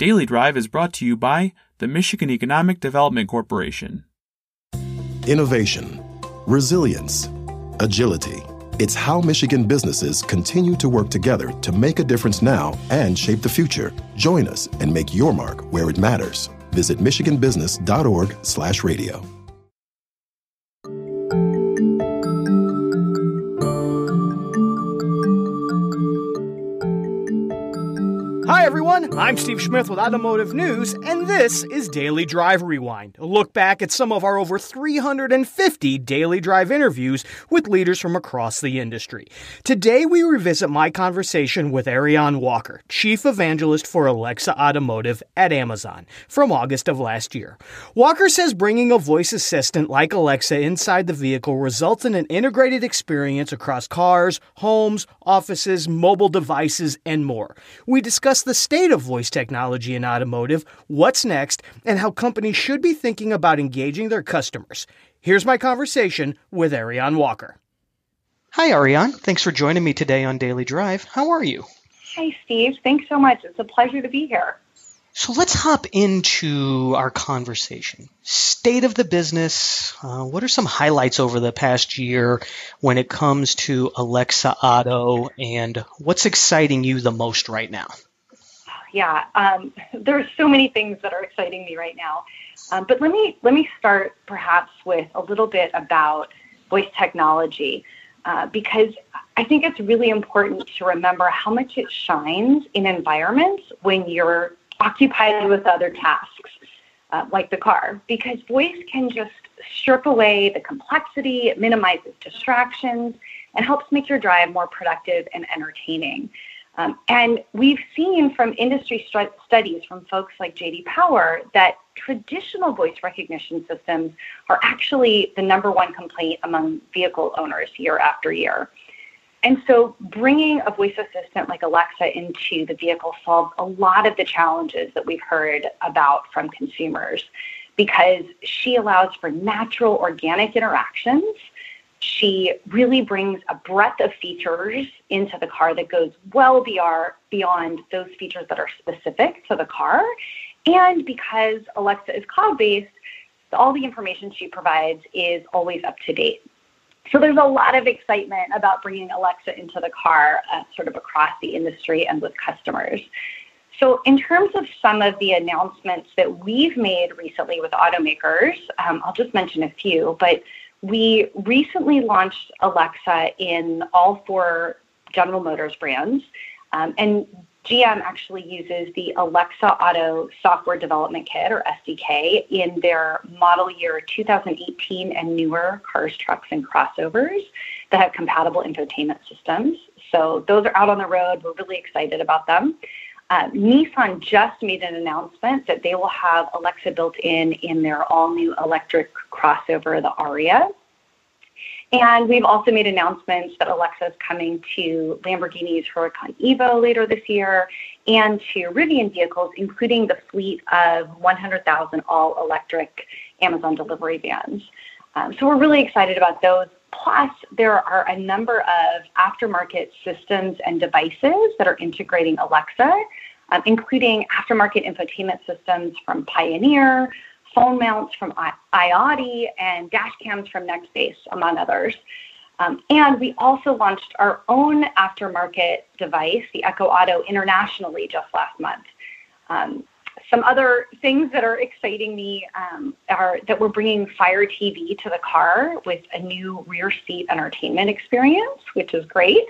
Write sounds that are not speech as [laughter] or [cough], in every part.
Daily Drive is brought to you by the Michigan Economic Development Corporation. Innovation, resilience, agility. It's how Michigan businesses continue to work together to make a difference now and shape the future. Join us and make your mark where it matters. Visit michiganbusiness.org/radio. Hi, everyone. I'm Steve Smith with Automotive News, and this is Daily Drive Rewind, a look back at some of our over 350 Daily Drive interviews with leaders from across the industry. Today, we revisit my conversation with Ariane Walker, Chief Evangelist for Alexa Automotive at Amazon, from August of last year. Walker says bringing a voice assistant like Alexa inside the vehicle results in an integrated experience across cars, homes, offices, mobile devices, and more. We discuss the state of voice technology in automotive, what's next, and how companies should be thinking about engaging their customers. Here's my conversation with Ariane Walker. Hi, Ariane. Thanks for joining me today on Daily Drive. How are you? Hi, Steve. Thanks so much. It's a pleasure to be here. So let's hop into our conversation. State of the business. Uh, what are some highlights over the past year when it comes to Alexa Auto, and what's exciting you the most right now? Yeah, um, [laughs] are so many things that are exciting me right now. Um, but let me let me start perhaps with a little bit about voice technology uh, because I think it's really important to remember how much it shines in environments when you're occupied with other tasks, uh, like the car, because voice can just strip away the complexity, it minimizes distractions, and helps make your drive more productive and entertaining. Um, and we've seen from industry st- studies from folks like JD Power that traditional voice recognition systems are actually the number one complaint among vehicle owners year after year. And so bringing a voice assistant like Alexa into the vehicle solves a lot of the challenges that we've heard about from consumers because she allows for natural organic interactions. She really brings a breadth of features into the car that goes well beyond those features that are specific to the car. And because Alexa is cloud based, all the information she provides is always up to date. So there's a lot of excitement about bringing Alexa into the car, uh, sort of across the industry and with customers. So, in terms of some of the announcements that we've made recently with automakers, um, I'll just mention a few, but we recently launched Alexa in all four General Motors brands. Um, and GM actually uses the Alexa Auto Software Development Kit, or SDK, in their model year 2018 and newer cars, trucks, and crossovers that have compatible infotainment systems. So those are out on the road. We're really excited about them. Uh, Nissan just made an announcement that they will have Alexa built in in their all new electric crossover, the Ariya. And we've also made announcements that Alexa is coming to Lamborghini's Huracan Evo later this year and to Rivian vehicles, including the fleet of 100,000 all electric Amazon delivery vans. Um, so we're really excited about those. Plus, there are a number of aftermarket systems and devices that are integrating Alexa, um, including aftermarket infotainment systems from Pioneer, phone mounts from iOttie, and dash cams from Nextbase, among others. Um, and we also launched our own aftermarket device, the Echo Auto, internationally just last month. Um, some other things that are exciting me um, are that we're bringing Fire TV to the car with a new rear seat entertainment experience, which is great.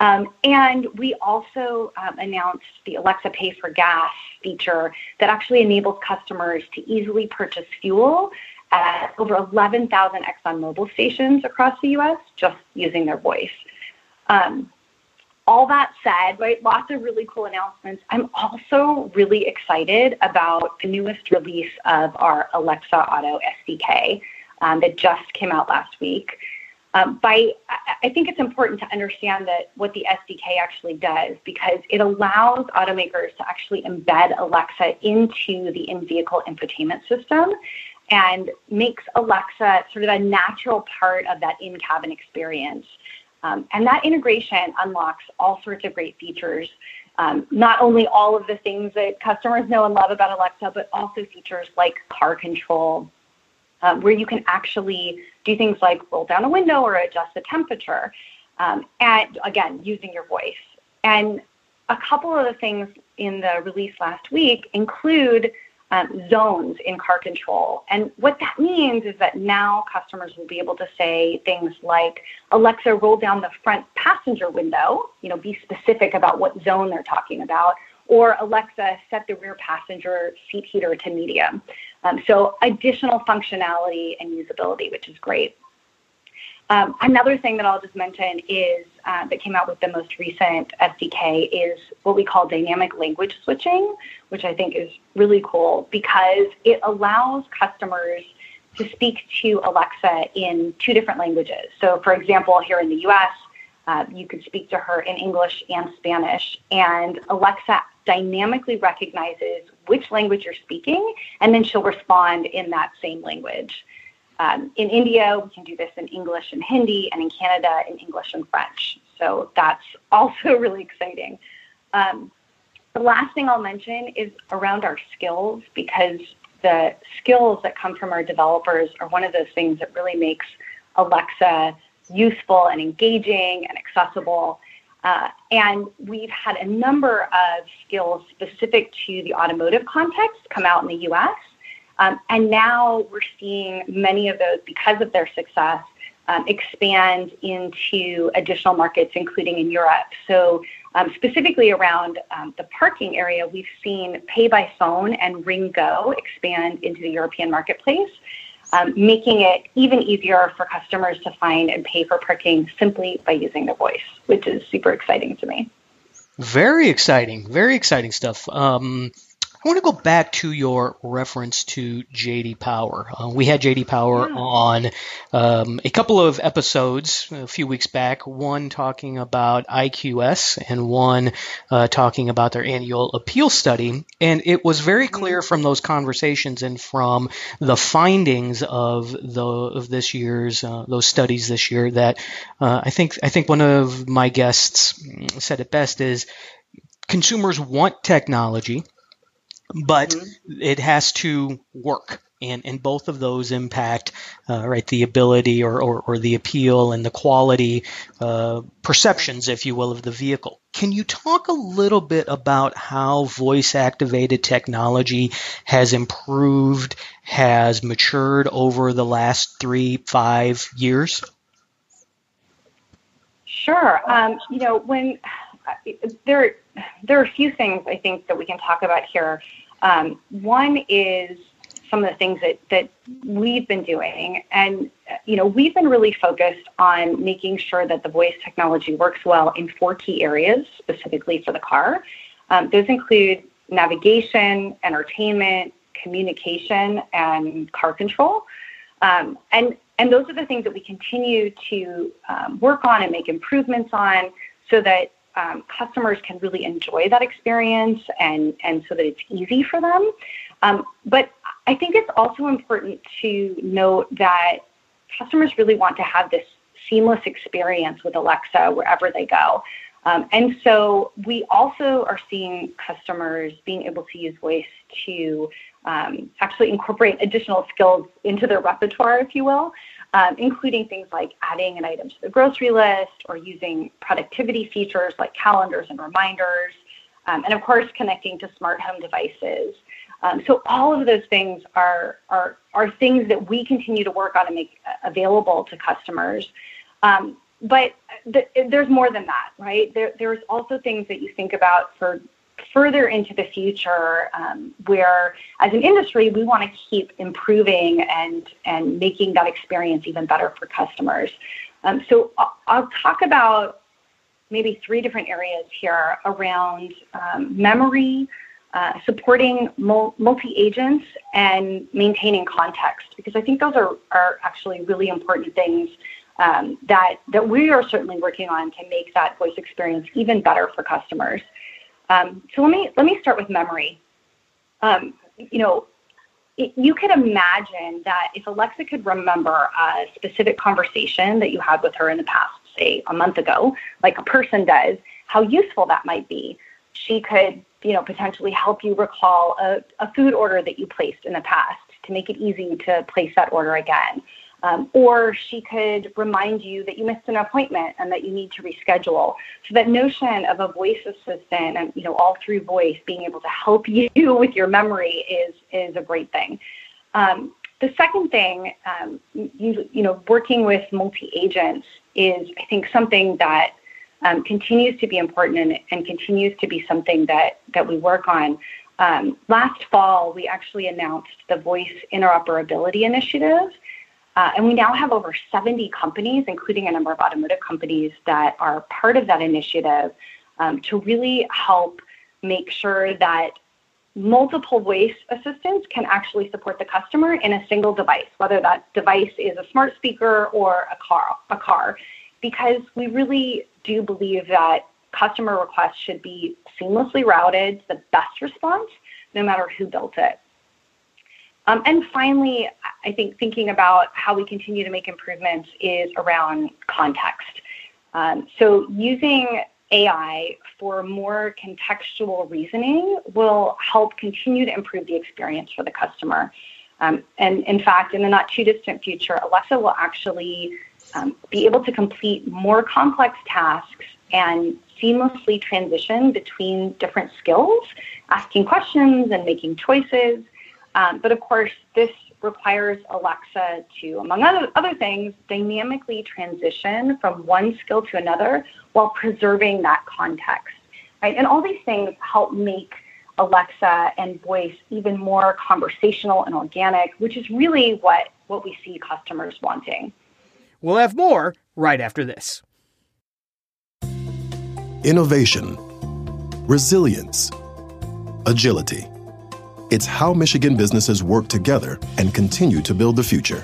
Um, and we also um, announced the Alexa Pay for Gas feature that actually enables customers to easily purchase fuel at over 11,000 ExxonMobil stations across the U.S. just using their voice. Um, all that said, right, lots of really cool announcements. I'm also really excited about the newest release of our Alexa Auto SDK um, that just came out last week. Um, by, I think it's important to understand that what the SDK actually does because it allows automakers to actually embed Alexa into the in-vehicle infotainment system and makes Alexa sort of a natural part of that in-cabin experience. Um, and that integration unlocks all sorts of great features, um, not only all of the things that customers know and love about Alexa, but also features like car control, um, where you can actually do things like roll down a window or adjust the temperature, um, and again, using your voice. And a couple of the things in the release last week include um, zones in car control. And what that means is that now customers will be able to say things like, Alexa, roll down the front passenger window, you know, be specific about what zone they're talking about, or Alexa, set the rear passenger seat heater to medium. Um, so additional functionality and usability, which is great. Um, another thing that I'll just mention is uh, that came out with the most recent SDK is what we call dynamic language switching, which I think is really cool because it allows customers to speak to Alexa in two different languages. So, for example, here in the US, uh, you could speak to her in English and Spanish, and Alexa dynamically recognizes which language you're speaking, and then she'll respond in that same language. Um, in India, we can do this in English and Hindi, and in Canada, in English and French. So that's [laughs] also really exciting. Um, the last thing I'll mention is around our skills, because the skills that come from our developers are one of those things that really makes Alexa useful and engaging and accessible. Uh, and we've had a number of skills specific to the automotive context come out in the US. Um, and now we're seeing many of those, because of their success, um, expand into additional markets, including in Europe. So, um, specifically around um, the parking area, we've seen Pay by Phone and RingGo expand into the European marketplace, um, making it even easier for customers to find and pay for parking simply by using their voice, which is super exciting to me. Very exciting, very exciting stuff. I want to go back to your reference to JD Power. Uh, we had JD Power yeah. on um, a couple of episodes a few weeks back, one talking about IQS and one uh, talking about their annual appeal study. And it was very mm-hmm. clear from those conversations and from the findings of the of this year's uh, those studies this year that uh, I think I think one of my guests said it best is consumers want technology but mm-hmm. it has to work. And, and both of those impact uh, right the ability or, or, or, the appeal and the quality uh, perceptions, if you will, of the vehicle. Can you talk a little bit about how voice activated technology has improved, has matured over the last three, five years? Sure. Um, you know, when uh, there, there are a few things I think that we can talk about here. Um, one is some of the things that, that we've been doing. And, you know, we've been really focused on making sure that the voice technology works well in four key areas, specifically for the car. Um, those include navigation, entertainment, communication, and car control. Um, and, and those are the things that we continue to um, work on and make improvements on so that um, customers can really enjoy that experience and, and so that it's easy for them. Um, but I think it's also important to note that customers really want to have this seamless experience with Alexa wherever they go. Um, and so we also are seeing customers being able to use voice to um, actually incorporate additional skills into their repertoire, if you will um, including things like adding an item to the grocery list or using productivity features like calendars and reminders, um, and of course, connecting to smart home devices. Um, so all of those things are, are, are things that we continue to work on and make available to customers. Um, but th- there's more than that, right? There, there's also things that you think about for further into the future um, where as an industry we want to keep improving and and making that experience even better for customers. Um, so I'll, talk about maybe three different areas here around um, memory uh, supporting multi-agents and maintaining context because i think those are, are actually really important things um, that that we are certainly working on to make that voice experience even better for customers um, so let me let me start with memory. Um, you know, it, you could imagine that if Alexa could remember a specific conversation that you had with her in the past, say a month ago, like a person does, how useful that might be. she could, you know, potentially help you recall a, a food order that you placed in the past to make it easy to place that order again. Um, or she could remind you that you missed an appointment and that you need to reschedule. So that notion of a voice assistant and you know all through voice being able to help [laughs] you with your memory is is a great thing. Um, the second thing, um, you, you know, working with multi agents is I think something that um, continues to be important and, and, continues to be something that that we work on. Um, last fall, we actually announced the Voice Interoperability Initiative. Uh, and we now have over 70 companies, including a number of automotive companies, that are part of that initiative um, to really help make sure that multiple voice assistants can actually support the customer in a single device, whether that device is a smart speaker or a car, a car, because we really do believe that customer requests should be seamlessly routed to the best response, no matter who built it. Um, and finally, I think thinking about how we continue to make improvements is around context. Um, so using AI for more contextual reasoning will help continue to improve the experience for the customer. Um, and in fact, in the not too distant future, Alexa will actually be able to complete more complex tasks and seamlessly transition between different skills, asking questions and making choices. Um, but of course, this requires Alexa to, among other, other things, dynamically transition from one skill to another while preserving that context. Right? And all these things help make Alexa and voice even more conversational and organic, which is really what, what we see customers wanting. We'll have more right after this. Innovation, resilience, agility. It's how Michigan businesses work together and continue to build the future.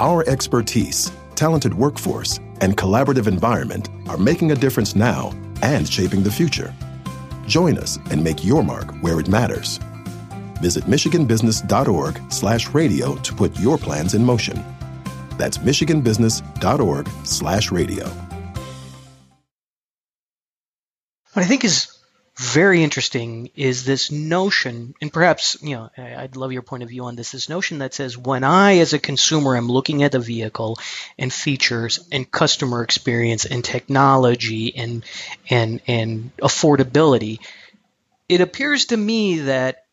Our expertise, talented workforce, and collaborative environment are making a difference now and shaping the future. Join us and make your mark where it matters. Visit michiganbusiness.org/radio to put your plans in motion. That's michiganbusiness.org/radio. What I think is very interesting is this notion, and perhaps, you know, I'd love your point of view on this, this notion that says when I, as a consumer, am looking at a vehicle and features and customer experience and technology and, and, and affordability, it appears to me that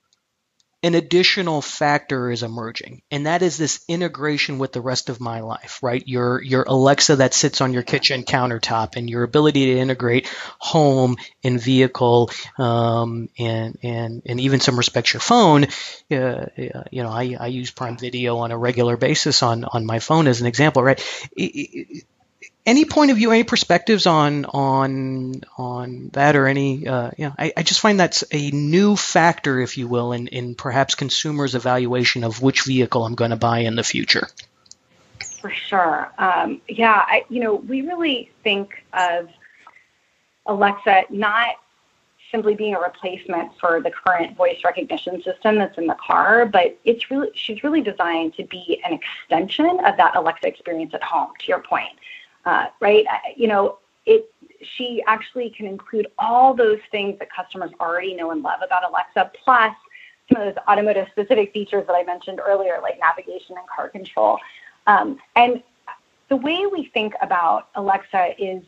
an additional factor is emerging, and that is this integration with the rest of my life, right? Your your Alexa that sits on your kitchen countertop, and your ability to integrate home and vehicle, um, and and and even some respects your phone. Uh, uh, you know, I, I use Prime Video on a regular basis on on my phone as an example, right? It, any point of view, any perspectives on on on that, or any? Uh, I, I just find that's a new factor, if you will, in in perhaps consumers' evaluation of which vehicle I'm going to buy in the future. For sure, um, yeah. I, you know, we really think of Alexa not simply being a replacement for the current voice recognition system that's in the car, but it's really she's really designed to be an extension of that Alexa experience at home. To your point uh, right? You know, it she actually can include all those things that customers already know and love about Alexa, plus some of those automotive specific features that I mentioned earlier, like navigation and car control. Um, and the way we think about Alexa is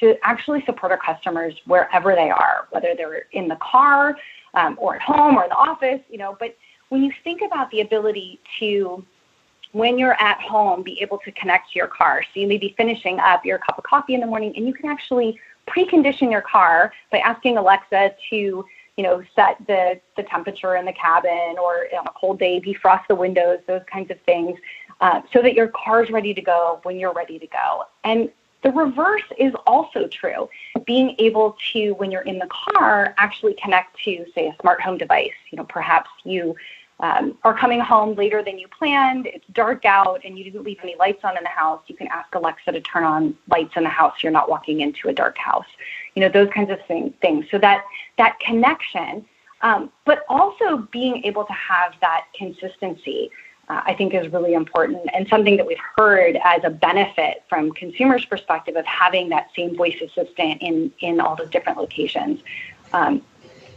to actually support our customers wherever they are, whether they're in the car um, or at home or in the office, you know. But when you think about the ability to when you're at home, be able to connect to your car. So you may be finishing up your cup of coffee in the morning, and you can actually precondition your car by asking Alexa to, you know, set the, the temperature in the cabin or on a cold day, defrost the windows, those kinds of things, uh, so that your car's ready to go when you're ready to go. And the reverse is also true. Being able to, when you're in the car, actually connect to, say, a smart home device. You know, perhaps you um, are coming home later than you planned, it's dark out, and you didn't leave any lights on in the house, you can ask Alexa to turn on lights in the house. You're not walking into a dark house. You know, those kinds of thing, things. So that, that connection, um, but also being able to have that consistency. Uh, I think is really important and something that we've heard as a benefit from consumers' perspective of having that same voice assistant in, in all those different locations. Um,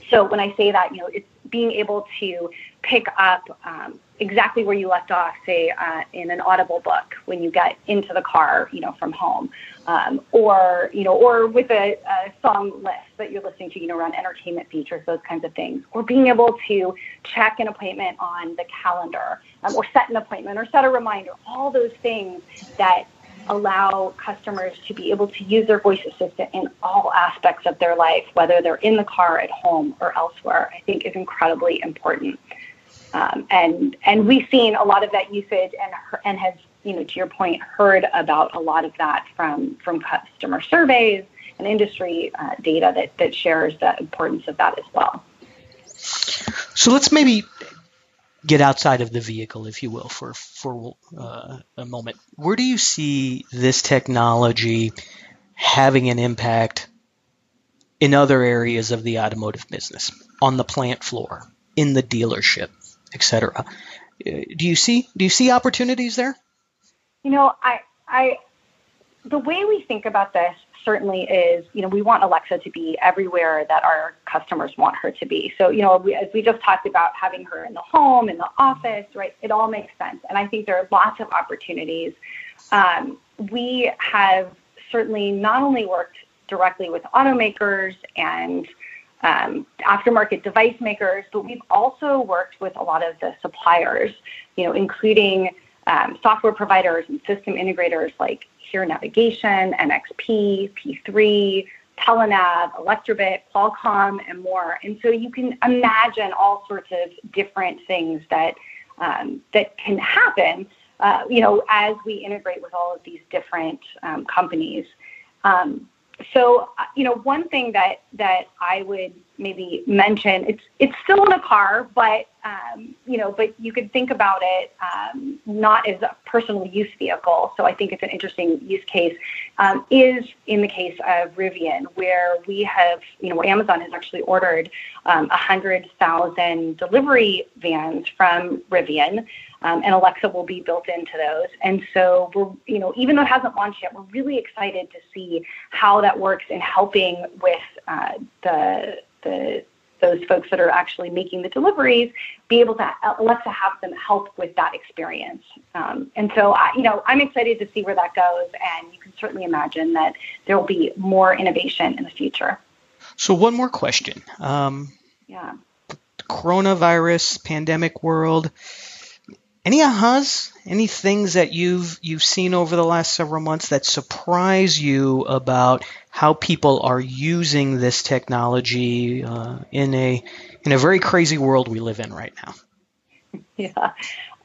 so when I say that, you know, it's being able to pick up um, exactly where you left off, say uh, in an Audible book when you get into the car, you know, from home, um, or you know, or with a, a, song list that you're listening to, you know, around entertainment features, those kinds of things, or being able to check an appointment on the calendar, um, or set an appointment, or set a reminder. All those things that allow customers to be able to use their voice assistant in all aspects of their life, whether they're in the car, at home, or elsewhere, I think is incredibly important. Um, and and we've seen a lot of that usage and and have you know to your point heard about a lot of that from from customer surveys and industry uh, data that that shares the importance of that as well. So let's maybe get outside of the vehicle, if you will, for for uh, a moment. Where do you see this technology having an impact in other areas of the automotive business, on the plant floor, in the dealership, etc.? Uh, do you see do you see opportunities there? You know, I I the way we think about this certainly is, you know, we want Alexa to be everywhere that our customers want her to be. So, you know, we, as we just talked about having her in the home, in the office, right? It all makes sense. And I think there are lots of opportunities. Um, we have certainly not only worked directly with automakers and um, aftermarket device makers, but we've also worked with a lot of the suppliers, you know, including um, software providers and system integrators like HERE Navigation, NXP, P3, Telenav, Elektrobit, Qualcomm, and more. And so you can imagine all sorts of different things that um, that can happen, uh, you know, as we integrate with all of these different um, companies. Um, so, uh, you know, one thing that that I would maybe mention it's it's still in a car, but um, you know, but you could think about it um, not as a personal use vehicle. So I think it's an interesting use case. Um, is in the case of Rivian, where we have, you know, Amazon has actually ordered um, a hundred thousand delivery vans from Rivian. Um, and Alexa will be built into those. And so we're, you know, even though it hasn't launched yet, we're really excited to see how that works in helping with uh, the the those folks that are actually making the deliveries be able to Alexa have them help with that experience. Um, and so, I, you know, I'm excited to see where that goes, and you can certainly imagine that there will be more innovation in the future. So, one more question. Um, yeah. Coronavirus, pandemic world. Any ahas? Any things that you've you've seen over the last several months that surprise you about how people are using this technology uh, in a in a very crazy world we live in right now? Yeah,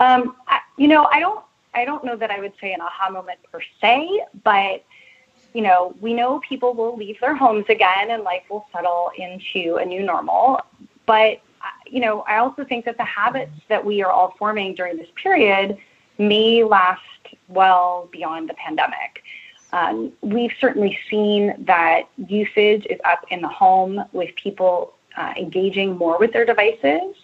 um, I, you know, I don't I don't know that I would say an aha moment per se, but you know, we know people will leave their homes again and life will settle into a new normal. But you know, I also think that the habits that we are all forming during this period may last well beyond the pandemic. Um, we've certainly seen that usage is up in the home with people uh, engaging more with their devices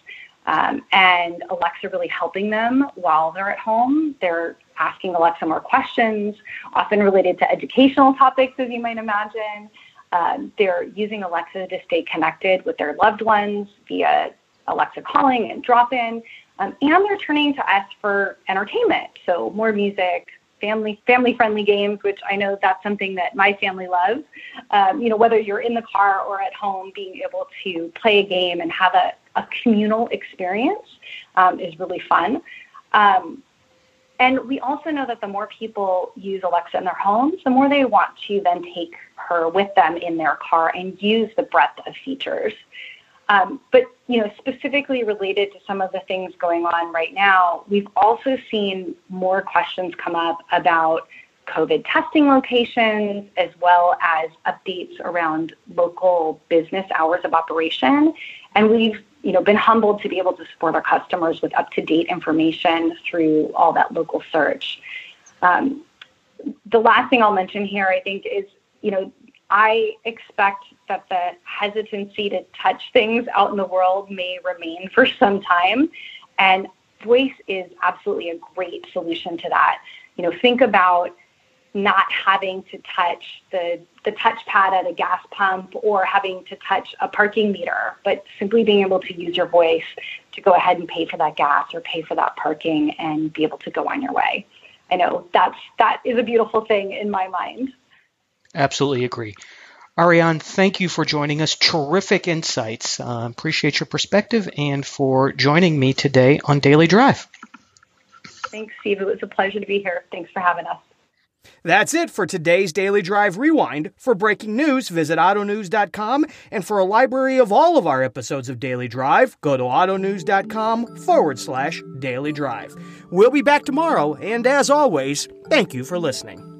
um, and Alexa really helping them while they're at home. They're asking Alexa more questions, often related to educational topics, as you might imagine. Um, they're using Alexa to stay connected with their loved ones via Alexa calling and drop in. Um, and they're turning to us for entertainment. So more music, family family friendly games, which I know that's something that my family loves. Um, you know, whether you're in the car or at home, being able to play a game and have a, a communal experience um, is really fun. Um, and we also know that the more people use Alexa in their homes, the more they want to then take her with them in their car and use the breadth of features. Um, but you know, specifically related to some of the things going on right now, we've also seen more questions come up about COVID testing locations, as well as updates around local business hours of operation. And we've you know, been humbled to be able to support our customers with up-to-date information through all that local search. Um, the last thing I'll mention here, I think, is you know, I expect that the hesitancy to touch things out in the world may remain for some time. And voice is absolutely a great solution to that. You know, think about not having to touch the, the touchpad at a gas pump or having to touch a parking meter, but simply being able to use your voice to go ahead and pay for that gas or pay for that parking and be able to go on your way. I know that's that is a beautiful thing in my mind. Absolutely agree. Ariane, thank you for joining us. Terrific insights. Uh, appreciate your perspective and for joining me today on Daily Drive. Thanks, Steve. It was a pleasure to be here. Thanks for having us. That's it for today's Daily Drive Rewind. For breaking news, visit autonews.com. And for a library of all of our episodes of Daily Drive, go to autonews.com forward slash daily drive. We'll be back tomorrow, and as always, thank you for listening.